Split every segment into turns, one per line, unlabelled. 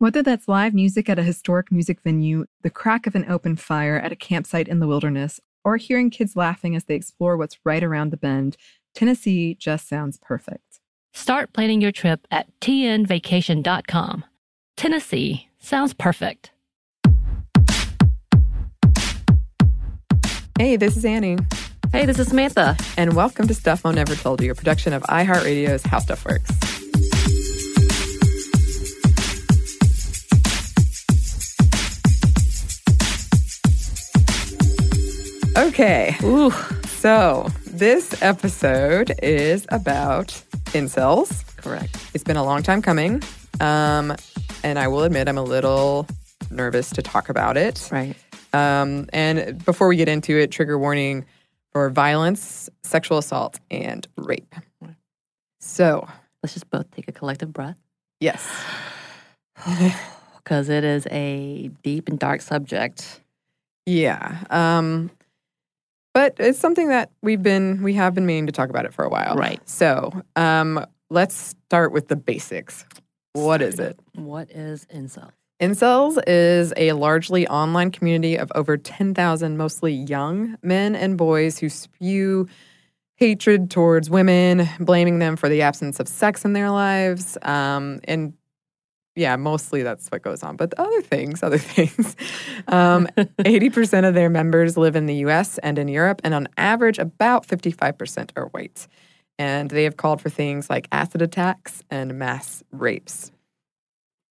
Whether that's live music at a historic music venue, the crack of an open fire at a campsite in the wilderness, or hearing kids laughing as they explore what's right around the bend, Tennessee just sounds perfect.
Start planning your trip at tnvacation.com. Tennessee sounds perfect.
Hey, this is Annie,
Hey, this is Samantha.
and welcome to Stuff Mom Never Told You, a production of iHeartRadio's How Stuff Works. Okay,
Ooh,
so this episode is about incels.
correct.
It's been a long time coming, um, and I will admit I'm a little nervous to talk about it.
Right.
Um, and before we get into it, trigger warning for violence, sexual assault, and rape. So,
Let's just both take a collective breath
yes.
because it is a deep and dark subject.
Yeah. Um, but it's something that we've been, we have been meaning to talk about it for a while.
Right.
So, um, let's start with the basics. What is it?
What is incel?
Incels is a largely online community of over 10,000 mostly young men and boys who spew hatred towards women, blaming them for the absence of sex in their lives. Um, and yeah, mostly that's what goes on. But other things, other things. Um, 80% of their members live in the US and in Europe, and on average, about 55% are white. And they have called for things like acid attacks and mass rapes.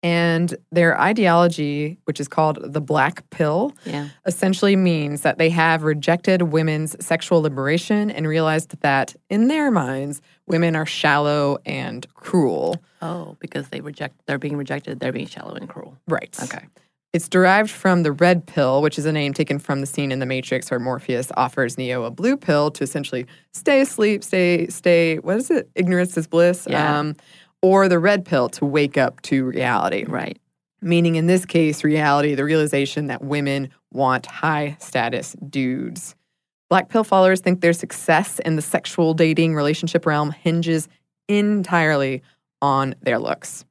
And their ideology, which is called the black pill,
Yeah.
essentially means that they have rejected women's sexual liberation and realized that in their minds, women are shallow and cruel.
Oh, because they reject, they're being rejected, they're being shallow and cruel.
Right.
Okay.
It's derived from the red pill, which is a name taken from the scene in The Matrix where Morpheus offers Neo a blue pill to essentially stay asleep, stay, stay, what is it? Ignorance is bliss.
Yeah.
Um, or the red pill to wake up to reality.
Right.
Meaning, in this case, reality, the realization that women want high status dudes. Black pill followers think their success in the sexual dating relationship realm hinges entirely on their looks.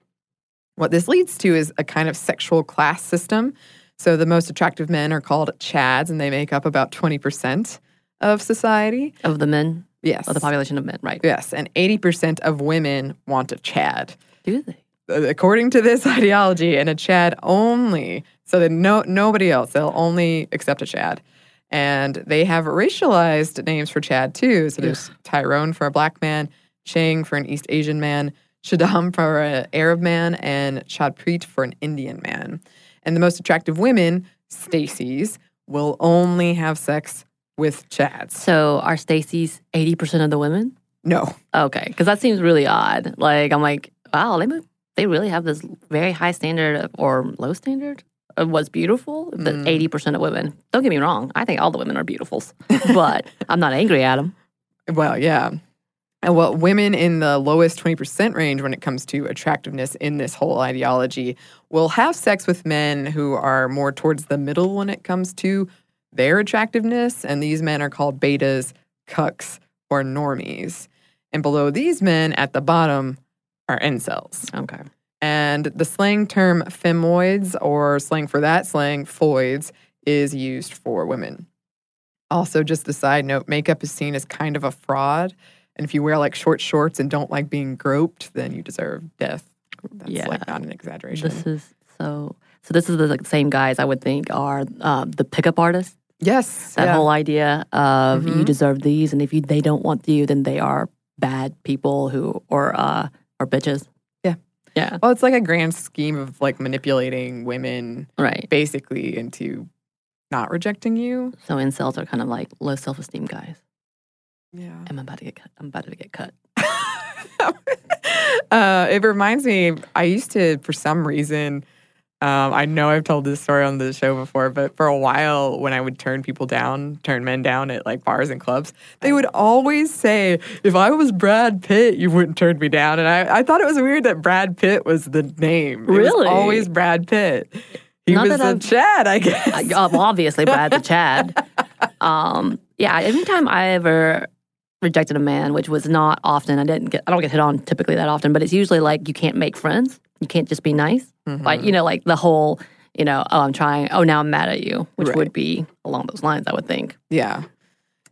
What this leads to is a kind of sexual class system. So the most attractive men are called chads, and they make up about 20% of society.
Of the men,
Yes.
of the population of men, right?
Yes. And 80% of women want a chad
Do they?
Uh, according to this ideology, and a Chad only, so that no nobody else, they'll only accept a Chad. And they have racialized names for Chad too. So there's Tyrone for a black man, Chang for an East Asian man, Chaddam for an Arab man, and Chadpreet for an Indian man. And the most attractive women, Stacy's, will only have sex with Chads.
So are Stacy's 80% of the women?
No.
Okay, because that seems really odd. Like I'm like, wow, they move, they really have this very high standard of, or low standard of what's beautiful. The
Mm.
eighty percent of women. Don't get me wrong. I think all the women are beautifuls, but I'm not angry at them.
Well, yeah. And well, women in the lowest 20% range when it comes to attractiveness in this whole ideology will have sex with men who are more towards the middle when it comes to their attractiveness. And these men are called betas, cucks, or normies. And below these men at the bottom are incels.
Okay.
And the slang term femoids, or slang for that slang, foids, is used for women. Also, just a side note makeup is seen as kind of a fraud. And if you wear like short shorts and don't like being groped, then you deserve death. That's
Yeah.
like not an exaggeration.
This is so. So this is the same guys I would think are uh, the pickup artists.
Yes.
That
yeah.
whole idea of you
Mhm.
deserve these, and if you they don't want you, then they are bad people who or uh or bitches.
Yeah.
Yeah.
well, it's like a grand scheme of like manipulating women
Right.
basically into not rejecting you.
So incels are kind of like low self esteem guys.
Yeah.
I'm about to get cut. I'm about to get cut.
uh, it reminds me, I used to, for some reason, um, I know I've told this story on the show before, but for a while, when I would turn people down, turn men down at like bars and clubs, they would always say, if I was Brad Pitt, you wouldn't turn me down. And I, I thought it was weird that Brad Pitt was the name. It was
Really?
always Brad Pitt. He
Not
was a
I've-
Chad, I guess.
I- obviously, Brad's a Chad. Um, yeah, anytime I ever rejected a man, which was not often, I didn't get, I don't get hit on typically that often, but it's usually like you can't make friends. You can't just be nice. Like,
Mm-hmm.
you know, like the whole, you know, oh, I'm trying, oh, now I'm mad at you, which
Right.
would be along those lines, I would think.
Yeah.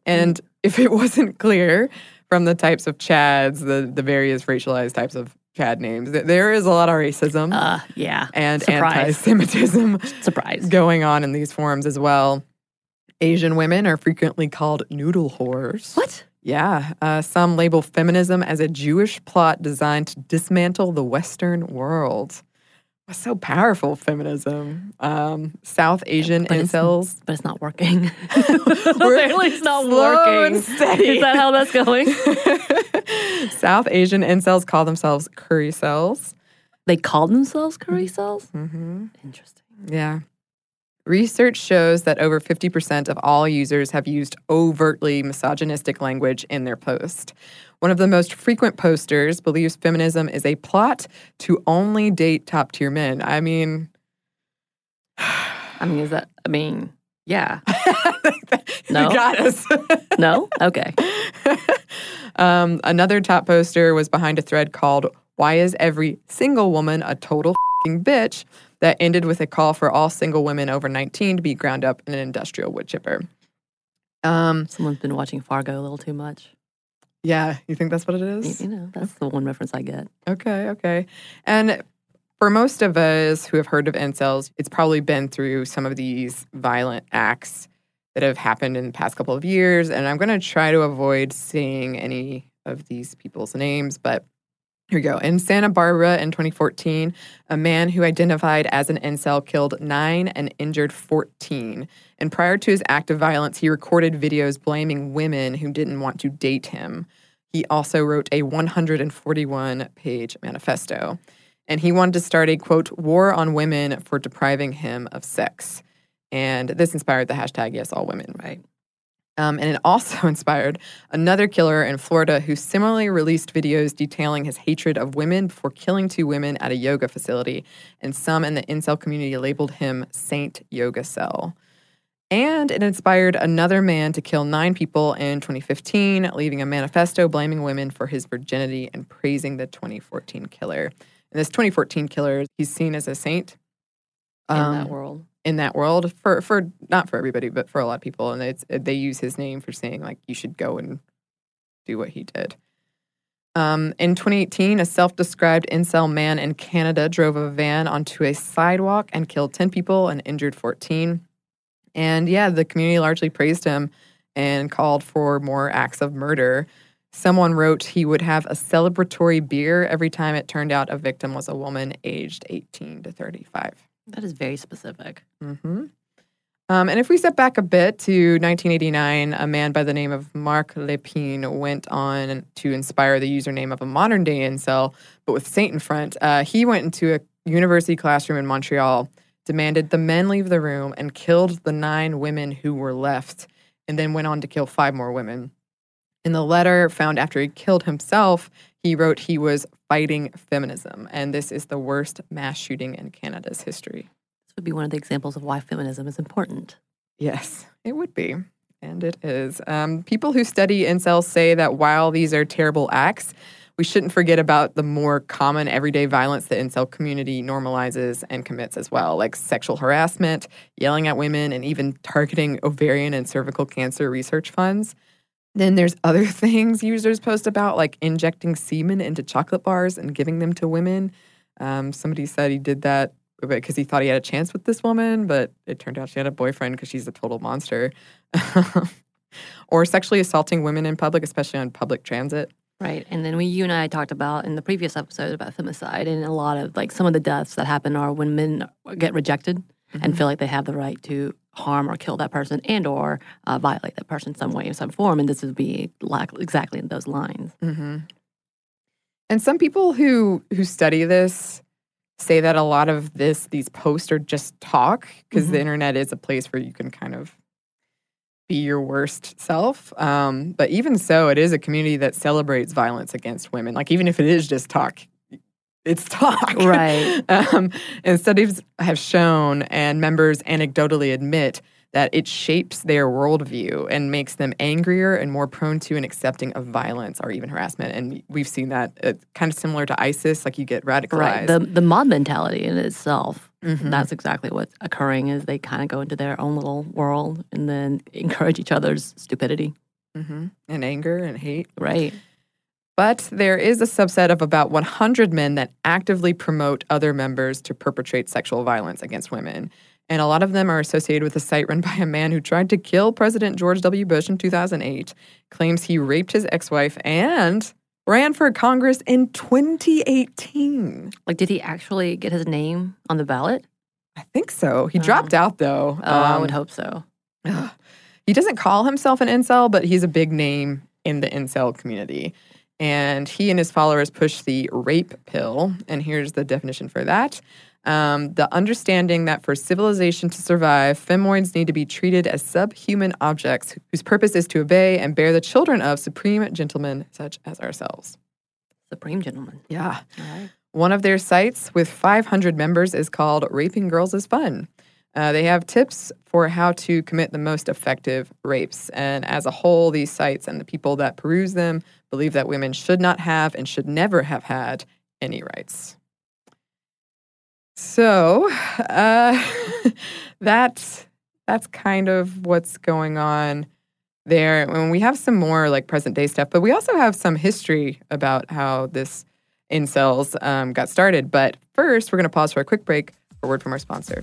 And if it wasn't clear from the types of Chads, the, the various racialized types of Chad names, there is a lot of racism
Uh, yeah.
and anti Semitism
Surprise.
going on in these forums as well. Asian women are frequently called noodle whores.
What?
Yeah. Uh, some label feminism as a Jewish plot designed to dismantle the Western world. What's so powerful, feminism? Um, South Asian
But
incels.
But it's not working. Apparently, it's not working. Is that how that's going?
South Asian incels call themselves curry cells.
they call themselves curry cells?
Mm-hmm.
Interesting.
Yeah. Research shows that over 50% of all users have used overtly misogynistic language in their post. One of the most frequent posters believes feminism is a plot to only date top tier men. I mean,
I mean, is that, I mean, yeah.
you
No?
got us.
No? Okay.
um, another top poster was behind a thread called Why is Every Single Woman a Total Bitch? that ended with a call for all single women over 19 to be ground up in an industrial wood chipper. Um,
Someone's been watching Fargo a little too much.
yeah, you think that's what it is?
You, know, that's the one reference I get.
Okay, okay. And for most of us who have heard of incels, it's probably been through some of these violent acts that have happened in the past couple of years. And I'm going to try to avoid saying any of these people's names, but here we go. In Santa Barbara in 2014, a man who identified as an incel killed nine and injured 14. And prior to his act of violence, he recorded videos blaming women who didn't want to date him. He also wrote a 141 page manifesto. And he wanted to start a quote, war on women for depriving him of sex. And this inspired the hashtag yes, all women.
Right.
Um, and it also inspired another killer in Florida who similarly released videos detailing his hatred of women before killing two women at a yoga facility. And some in the incel community labeled him Saint Yoga Cell. And it inspired another man to kill nine people in 2015, leaving a manifesto blaming women for his virginity and praising the 2014 killer. And this 2014 killer, he's seen as a saint
In
um,
that world.
In that world for for not for everybody, but for a lot of people. And it's they use his name for saying like you should go and do what he did. Um, in 2018, a self-described incel man in Canada drove a van onto a sidewalk and killed 10 people and injured 14. And yeah, the community largely praised him and called for more acts of murder. Someone wrote he would have a celebratory beer every time it turned out a victim was a woman aged 18 to 35.
That is very specific.
hmm Um, and if we step back a bit to 1989, a man by the name of Marc Lepine went on to inspire the username of a modern day incel, but with Saint in front. Uh, he went into a university classroom in Montreal, demanded the men leave the room, and killed the nine women who were left, and then went on to kill five more women. In the letter found after he killed himself, he wrote he was fighting feminism, and this is the worst mass shooting in Canada's history.
This would be one of the examples of why feminism is important.
Yes, it would be. And it is. Um, people who study incels say that while these are terrible acts, we shouldn't forget about the more common everyday violence the incel community normalizes and commits as well, like sexual harassment, yelling at women, and even targeting ovarian and cervical cancer research funds. Then there's other things users post about, like injecting semen into chocolate bars and giving them to women. Um, somebody said he did that because he thought he had a chance with this woman, but it turned out she had a boyfriend because she's a total monster. or sexually assaulting women in public, especially on public transit.
Right. And then we, you and I talked about in the previous episode about femicide, and a lot of like some of the deaths that happen are when men get rejected mm-hmm. and feel like they have the right to harm or kill that person and or uh, violate that person in some way or some form. And this would be like exactly in those lines.
Mm-hmm. And some people who who study this say that a lot of this these posts are just talk because mm-hmm. the internet is a place where you can kind of be your worst self. Um, but even so, it is a community that celebrates violence against women. Like even if it is just talk, it's talk.
Right.
um, and studies have shown, and members anecdotally admit, that it shapes their worldview and makes them angrier and more prone to and accepting of violence or even harassment. And we've seen that it's kind of similar to ISIS, like you get radicalized.
Right. The, the mob mentality in itself, mm-hmm. that's exactly what's occurring is they kind of go into their own little world and then encourage each other's stupidity.
Mm-hmm. And anger and hate.
Right.
But there is a subset of about 100 men that actively promote other members to perpetrate sexual violence against women. And a lot of them are associated with a site run by a man who tried to kill President George W. Bush in 2008, claims he raped his ex wife, and ran for Congress in 2018.
Like, did he actually get his name on the ballot?
I think so. He oh. dropped out, though.
Oh, um, I would hope so.
He doesn't call himself an incel, but he's a big name in the incel community. And he and his followers push the rape pill. And here's the definition for that um, the understanding that for civilization to survive, femoids need to be treated as subhuman objects whose purpose is to obey and bear the children of supreme gentlemen such as ourselves.
Supreme gentlemen.
Yeah. One of their sites with 500 members is called Raping Girls is Fun. Uh, they have tips for how to commit the most effective rapes. And as a whole, these sites and the people that peruse them believe that women should not have and should never have had any rights. So uh, that's that's kind of what's going on there. And we have some more like present day stuff, but we also have some history about how this incels um, got started. But first, we're going to pause for a quick break for a word from our sponsor.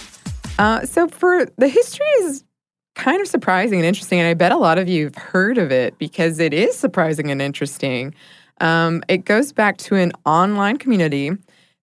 Uh, so, for the history is kind of surprising and interesting, and I bet a lot of you have heard of it because it is surprising and interesting. Um, it goes back to an online community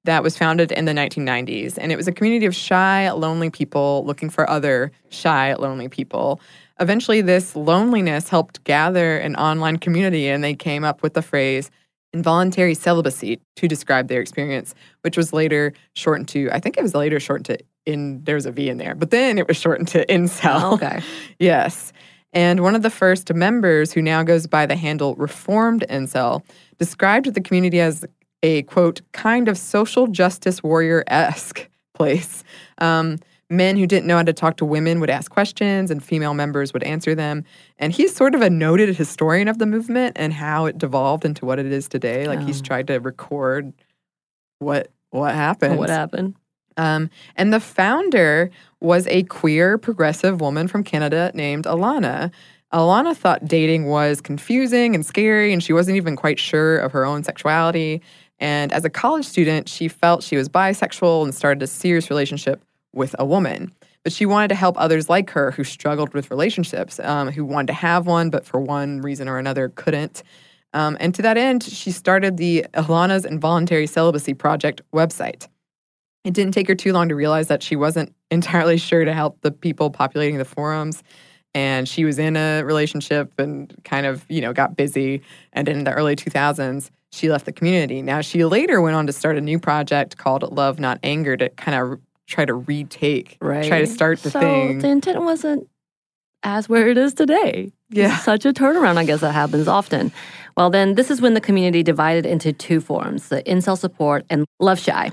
that was founded in the 1990s, and it was a community of shy, lonely people looking for other shy, lonely people. Eventually, this loneliness helped gather an online community, and they came up with the phrase involuntary celibacy to describe their experience, which was later shortened to, I think it was later shortened to in, there's a V in there, but then it was shortened to incel.
Oh, okay.
yes. And one of the first members, who now goes by the handle Reformed Incel, described the community as a quote, kind of social justice warrior esque place. Um, men who didn't know how to talk to women would ask questions and female members would answer them. And he's sort of a noted historian of the movement and how it devolved into what it is today. Like he's
Oh.
tried to record what what happened.
What happened?
Um, and the founder was a queer progressive woman from Canada named Alana. Alana thought dating was confusing and scary, and she wasn't even quite sure of her own sexuality. And as a college student, she felt she was bisexual and started a serious relationship with a woman. But she wanted to help others like her who struggled with relationships, um, who wanted to have one, but for one reason or another couldn't. Um, and to that end, she started the Alana's Involuntary Celibacy Project website. It didn't take her too long to realize that she wasn't entirely sure to help the people populating the forums. And she was in a relationship and kind of, you know, got busy. And in the early 2000s, she left the community. Now, she later went on to start a new project called Love Not Anger to kind of try to retake,
Right.
try to start the
so
thing.
the intent wasn't as where it is today.
Yeah.
Such a turnaround, I guess that happens often. Well, then this is when the community divided into two forms the incel support and love shy.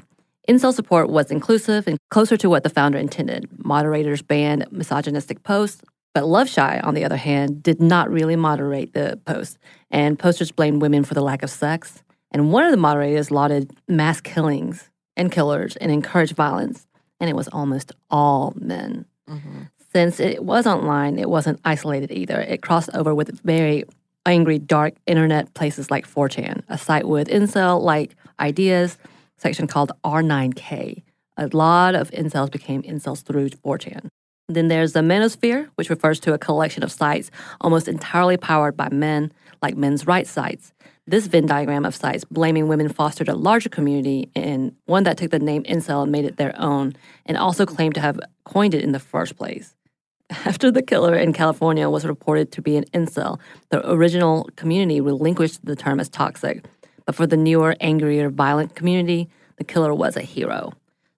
Incel support was inclusive and closer to what the founder intended. Moderators banned misogynistic posts, but Love Shy, on the other hand, did not really moderate the posts, and posters blamed women for the lack of sex. And one of the moderators lauded mass killings and killers and encouraged violence, and it was almost all men. Mm-hmm. Since it was online, it wasn't isolated either. It crossed over with very angry, dark internet places like 4chan, a site with incel like ideas, section called R9K. A lot of incels became incels through 4chan. Then there's the manosphere, which refers to a collection of sites almost entirely powered by men, like men's rights sites. This Venn diagram of sites blaming women fostered a larger community and one that took the name incel and made it their own, and also claimed to have coined it in the first place. After the killer in California was reported to be an incel, the original community relinquished the term as toxic. But for the newer, angrier, violent community, the killer was a hero.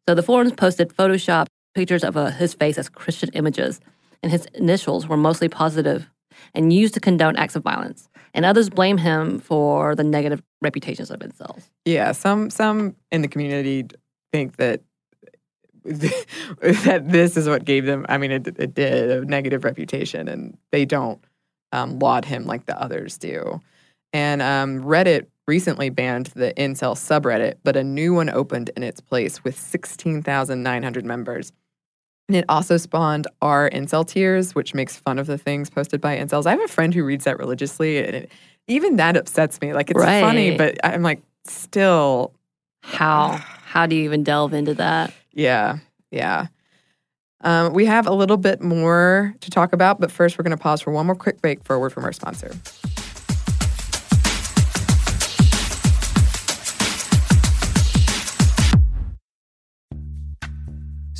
So the forums posted Photoshop pictures of uh, his face as Christian images, and his initials were mostly positive and used to condone acts of violence. And others blame him for the negative reputations of incels.
Yeah, some some in the community think that that this is what gave them. I mean, it, it did a negative reputation, and they don't um, laud him like the others do. And um, Reddit recently banned the incel subreddit, but a new one opened in its place with sixteen thousand nine hundred members. And it also spawned our incel tears, which makes fun of the things posted by incels. I have a friend who reads that religiously, and it, even that upsets me. Like it's funny, but I'm like, still,
How how do you even delve into that?
yeah, yeah. Um, we have a little bit more to talk about, but first we're going to pause for one more quick break for a word from our sponsor.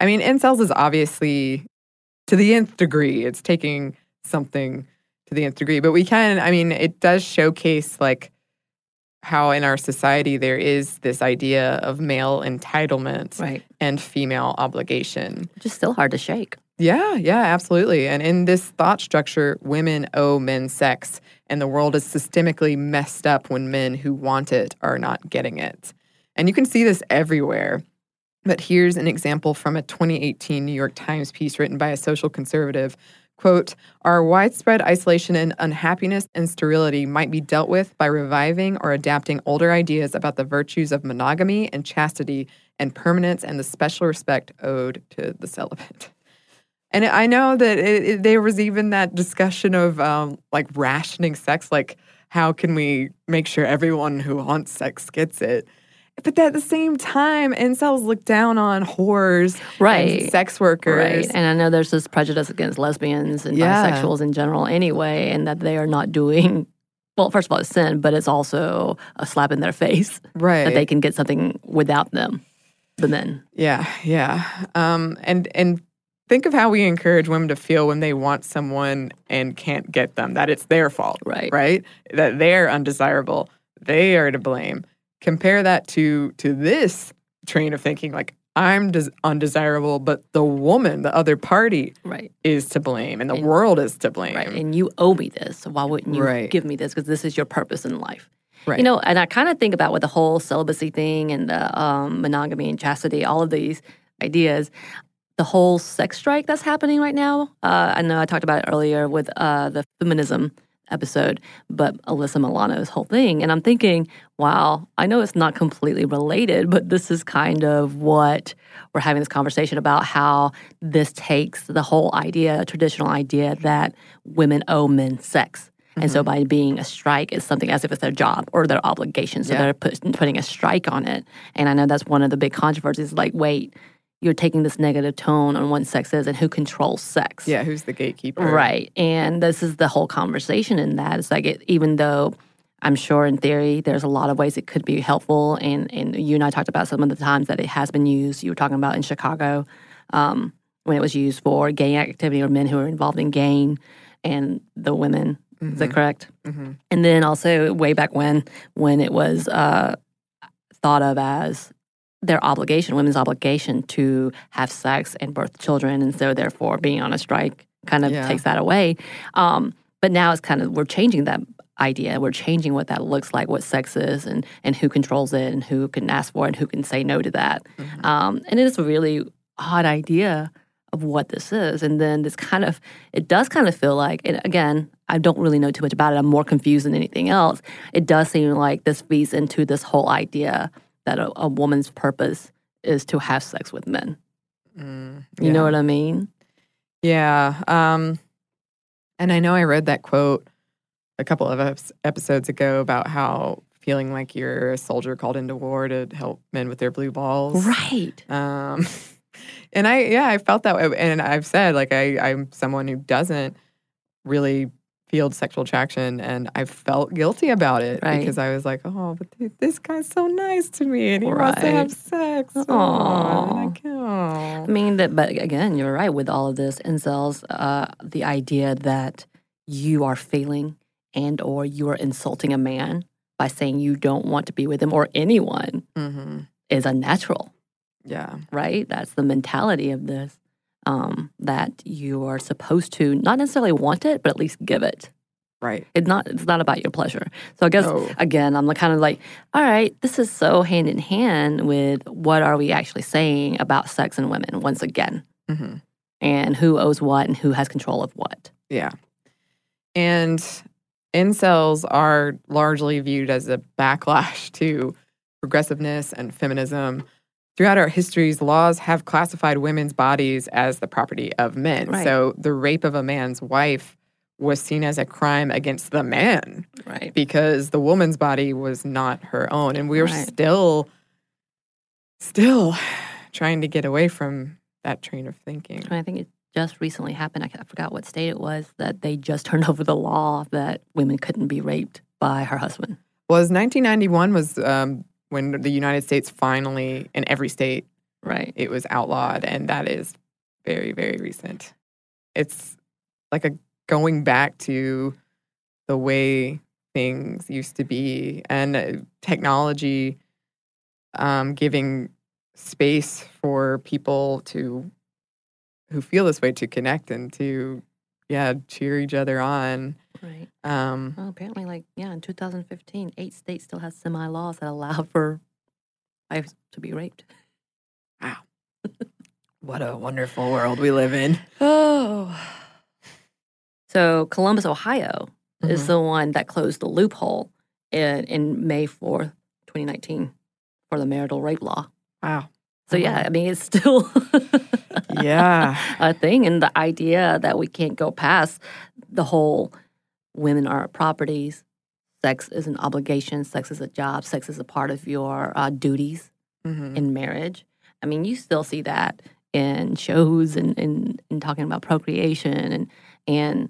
I mean, incels is obviously to the nth degree, it's taking something to the nth degree, but we can, I mean, it does showcase like how in our society there is this idea of male entitlement
Right.
and female obligation.
Which is still hard to shake.
Yeah, yeah, absolutely. And in this thought structure, women owe men sex, and the world is systemically messed up when men who want it are not getting it. And you can see this everywhere. But here's an example from a 2018 New York Times piece written by a social conservative. Quote, our widespread isolation and unhappiness and sterility might be dealt with by reviving or adapting older ideas about the virtues of monogamy and chastity and permanence and the special respect owed to the celibate. And I know that it, it, there was even that discussion of um, like rationing sex, like how can we make sure everyone who wants sex gets it? But at the same time, incels look down on whores,
Right.
and sex workers.
Right. And I know there's this prejudice against lesbians and
Yeah.
bisexuals in general anyway, and that they are not doing, well, first of all, it's sin, but it's also a slap in their face
right.
that they can get something without them, the men.
Yeah, yeah. Um, and and think of how we encourage women to feel when they want someone and can't get them. That it's their fault,
Right.
Right. That they're undesirable. They are to blame. Compare that to to this train of thinking, like I'm des- undesirable, but the woman, the other party,
Right.
is to blame, and the
And-
world is to blame.
Right. And you owe me this. So why wouldn't you
Right.
give me this? Because this is your purpose in life.
Right.
You know, and I kind of think about with the whole celibacy thing and the um, monogamy and chastity, all of these ideas, the whole sex strike that's happening right now. Uh, I know I talked about it earlier with uh, the feminism episode, but Alyssa Milano's whole thing. And I'm thinking, wow, I know it's not completely related, but this is kind of what we're having this conversation about how this takes the whole idea, traditional idea that women owe men sex. And so mm-hmm. by being a strike, it's something as if it's their job or their obligation. So
Yeah.
they're put, putting a strike on it. And I know that's one of the big controversies. Like, wait, you're taking this negative tone on what sex is and who controls sex.
yeah, who's the gatekeeper?
Right. And this is the whole conversation in that. It's like, it, even though I'm sure in theory there's a lot of ways it could be helpful, and, and you and I talked about some of the times that it has been used. You were talking about in Chicago um, when it was used for gang activity or men who were involved in gang and the women. Is that correct?
hmm
And then also way back when, when it was uh, thought of as their obligation, women's obligation to have sex and birth children, and so therefore being on a strike kind of
Yeah.
takes that away. Um, but now it's kind of we're changing that idea. We're changing what that looks like, what sex is, and and who controls it, and who can ask for it, and who can say no to that. Um, and it is a really odd idea of what this is. And then this kind of, it does kind of feel like, and again, I don't really know too much about it. I'm more confused than anything else. It does seem like this feeds into this whole idea that a, a woman's purpose is to have sex with men.
Mm,
You know what I mean?
Yeah. Um, and I know I read that quote a couple of episodes ago about how feeling like you're a soldier called into war to help men with their blue balls.
Right.
Um, And I, yeah, I felt that way. And I've said, like, I, I'm someone who doesn't really feel sexual attraction, and I felt guilty about it
Right.
because I was like, oh, but th- this guy's so nice to me, and he wants to have sex. Oh, and
Aw.
I can't.
I mean, that, but again, you're right with all of this incels. Uh, the idea that you are failing and or you are insulting a man by saying you don't want to be with him or anyone
hmm
is unnatural,
Yeah.
right? That's the mentality of this. Um, that you are supposed to not necessarily want it, but at least give it.
Right.
It's not. It's not about your pleasure. So I guess
No.
again, I'm kind of like, all right, this is so hand in hand with what are we actually saying about sex and women once again,
hmm
and who owes what and who has control of what.
Yeah. And incels are largely viewed as a backlash to progressiveness and feminism. Throughout our histories, laws have classified women's bodies as the property of men.
Right.
So the rape of a man's wife was seen as a crime against the man
Right.
because the woman's body was not her own. And we are
Right.
still, still trying to get away from that train of thinking.
I think it just recently happened. I I forgot what state it was that they just turned over the law that women couldn't be raped by her husband.
was 1991 was um, when the United States finally, in every state,
Right.
it was outlawed, and that is very, very recent. It's like a going back to the way things used to be, and uh, technology um, giving space for people to who feel this way to connect and to yeah cheer each other on.
Right.
Um,
Well, apparently, like yeah, in 2015, eight states still has semi laws that allow for wives to be raped. Wow.
what a wonderful world we live in.
Oh. So Columbus, Ohio, is
Mhm.
the one that closed the loophole in, in May 4th, 2019, for the marital rape law.
Wow.
So yeah, I mean, it's still
Yeah.
a thing, and the idea that we can't go past the whole women are properties, sex is an obligation, sex is a job, sex is a part of your uh, duties
Mhm.
in marriage. I mean, you still see that in shows and and, and talking about procreation and and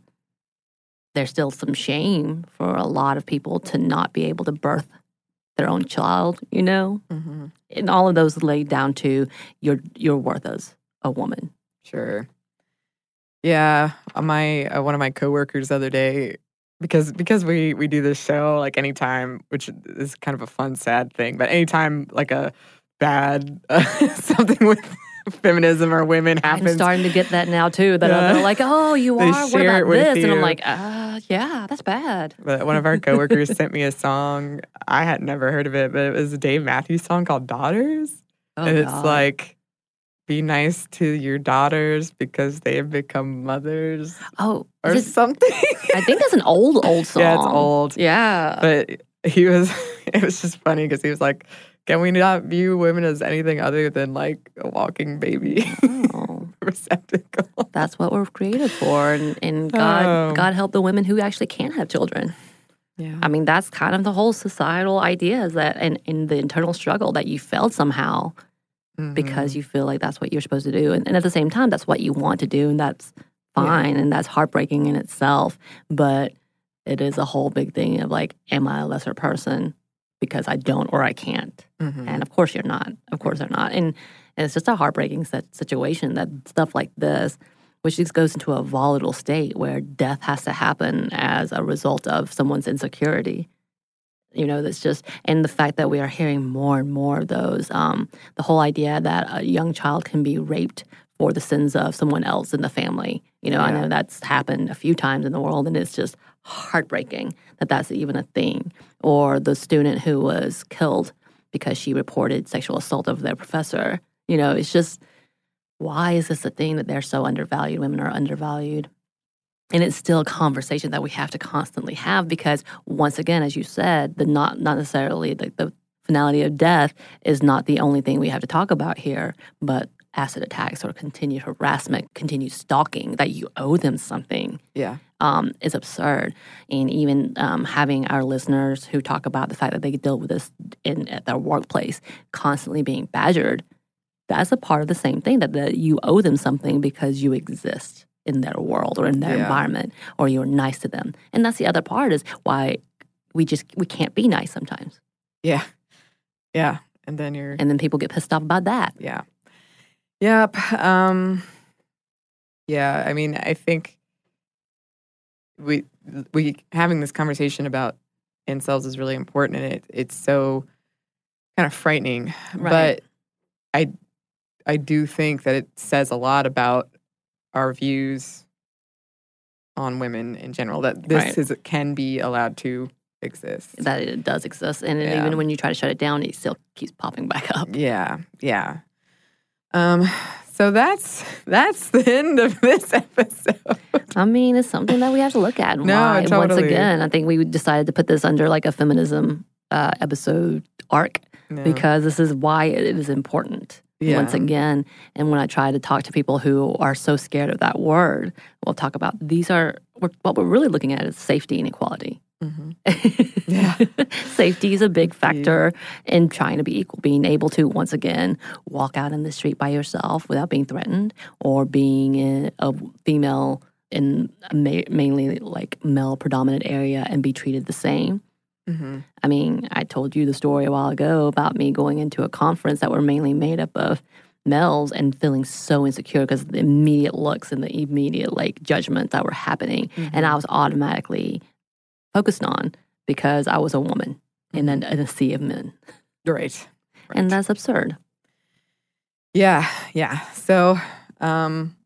there's still some shame for a lot of people to not be able to birth their own child, you know?
Mhm.
And all of those laid down to your your worth as a woman.
Sure. Yeah, uh, my uh, one of my coworkers the other day because because we we do this show like anytime which is kind of a fun sad thing, but anytime like a bad uh, something with feminism or women happens.
I'm starting to get that now too. That
Yeah.
they're like, "Oh, you
They
are. What about this?" And I'm
you.
like, "Uh, yeah, that's bad."
But one of our coworkers sent me a song. I had never heard of it, but it was a Dave Matthews song called "Daughters,"
Oh,
and it's
God.
like, "Be nice to your daughters because they have become mothers,"
oh,
or
is it-
something.
I think that's an old old song.
yeah, it's old.
Yeah,
But he was. It was just funny because he was like, "Can we not view women as anything other than like a walking baby
Oh,
receptacle?"
that's what we're created for, and, and God
Oh.
God help the women who actually can have children.
Yeah.
I mean, that's kind of the whole societal idea is that, and in the internal struggle that you felt somehow
Mm-hmm.
because you feel like that's what you're supposed to do, and, and at the same time, that's what you want to do, and that's fine, and that's heartbreaking in itself. But it is a whole big thing of like, am I a lesser person because I don't or I can't?
Mhm.
And of course, you're not. Of course, they're not. And, and it's just a heartbreaking sit- situation that stuff like this, which just goes into a volatile state where death has to happen as a result of someone's insecurity. You know, that's just, and the fact that we are hearing more and more of those, um, the whole idea that a young child can be raped for the sins of someone else in the family. You know, I know that's happened a few times in the world, and it's just heartbreaking that that's even a thing. Or the student who was killed because she reported sexual assault of their professor. You know, it's just why is this a thing that they're so undervalued? Women are undervalued. And it's still a conversation that we have to constantly have because once again, as you said, the not not necessarily the, the finality of death is not the only thing we have to talk about here, but acid attacks or continued harassment, continued stalking, that you owe them something
Yeah.
um, is absurd. And even um, having our listeners who talk about the fact that they deal with this in at their workplace, constantly being badgered, that's a part of the same thing that, that you owe them something because you exist in their world or in their
Yeah.
environment or you're nice to them. And that's the other part is why we just we can't be nice sometimes.
Yeah. Yeah. And then you're
And then people get pissed off about that.
Yeah. Yep. Um yeah, I mean, I think we we having this conversation about incels is really important and it it's so kind of frightening.
Right.
But I I do think that it says a lot about our views on women in general that this
Right.
is can be allowed to exist.
That it does exist. And
Yeah.
even when you try to shut it down, it still keeps popping back up.
Yeah, yeah. Um, so that's that's the end of this episode.
I mean, it's something that we have to look at.
No,
Why? Once again, I think we decided to put this under like a feminism uh, episode arc
No.
because this is why it is important.
Yeah.
Once again, and when I try to talk to people who are so scared of that word, we'll talk about these are what we're really looking at is safety and equality.
Mhm. Yeah.
Safety is a big factor in trying to be equal, being able to once again walk out in the street by yourself without being threatened, or being in a female in a ma- mainly like male predominant area and be treated the same.
Mhm.
I mean, I told you the story a while ago about me going into a conference that were mainly made up of males and feeling so insecure because the immediate looks and the immediate like judgment that were happening. And I was automatically focused on because I was a woman in, a, in a sea of men.
Right.
And that's absurd.
Yeah, yeah. So, um,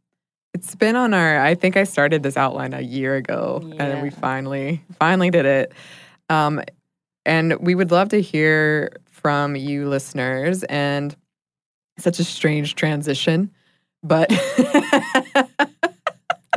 it's been on our. I think I started this outline a year ago, and we finally, finally did it. Um, and we would love to hear from you, listeners. And such a strange transition, but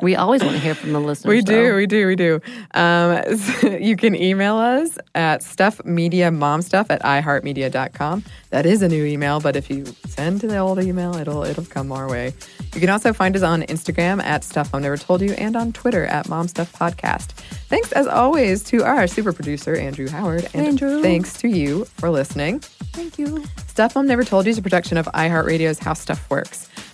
We always want to hear from the listeners.
we do,
though.
we do, we do. Um, so you can email us at stuffmediamomstuff at iheartmedia.com. That is a new email, but if you send to the old email, it'll it'll come our way. You can also find us on Instagram at Stuff Mom Never Told You and on Twitter at Mom Stuff Podcast. Thanks as always to our super producer Andrew Howard, and
Andrew.
thanks to you for listening.
Thank you.
Stuff Mom Never Told You is a production of iHeartRadio's How Stuff Works.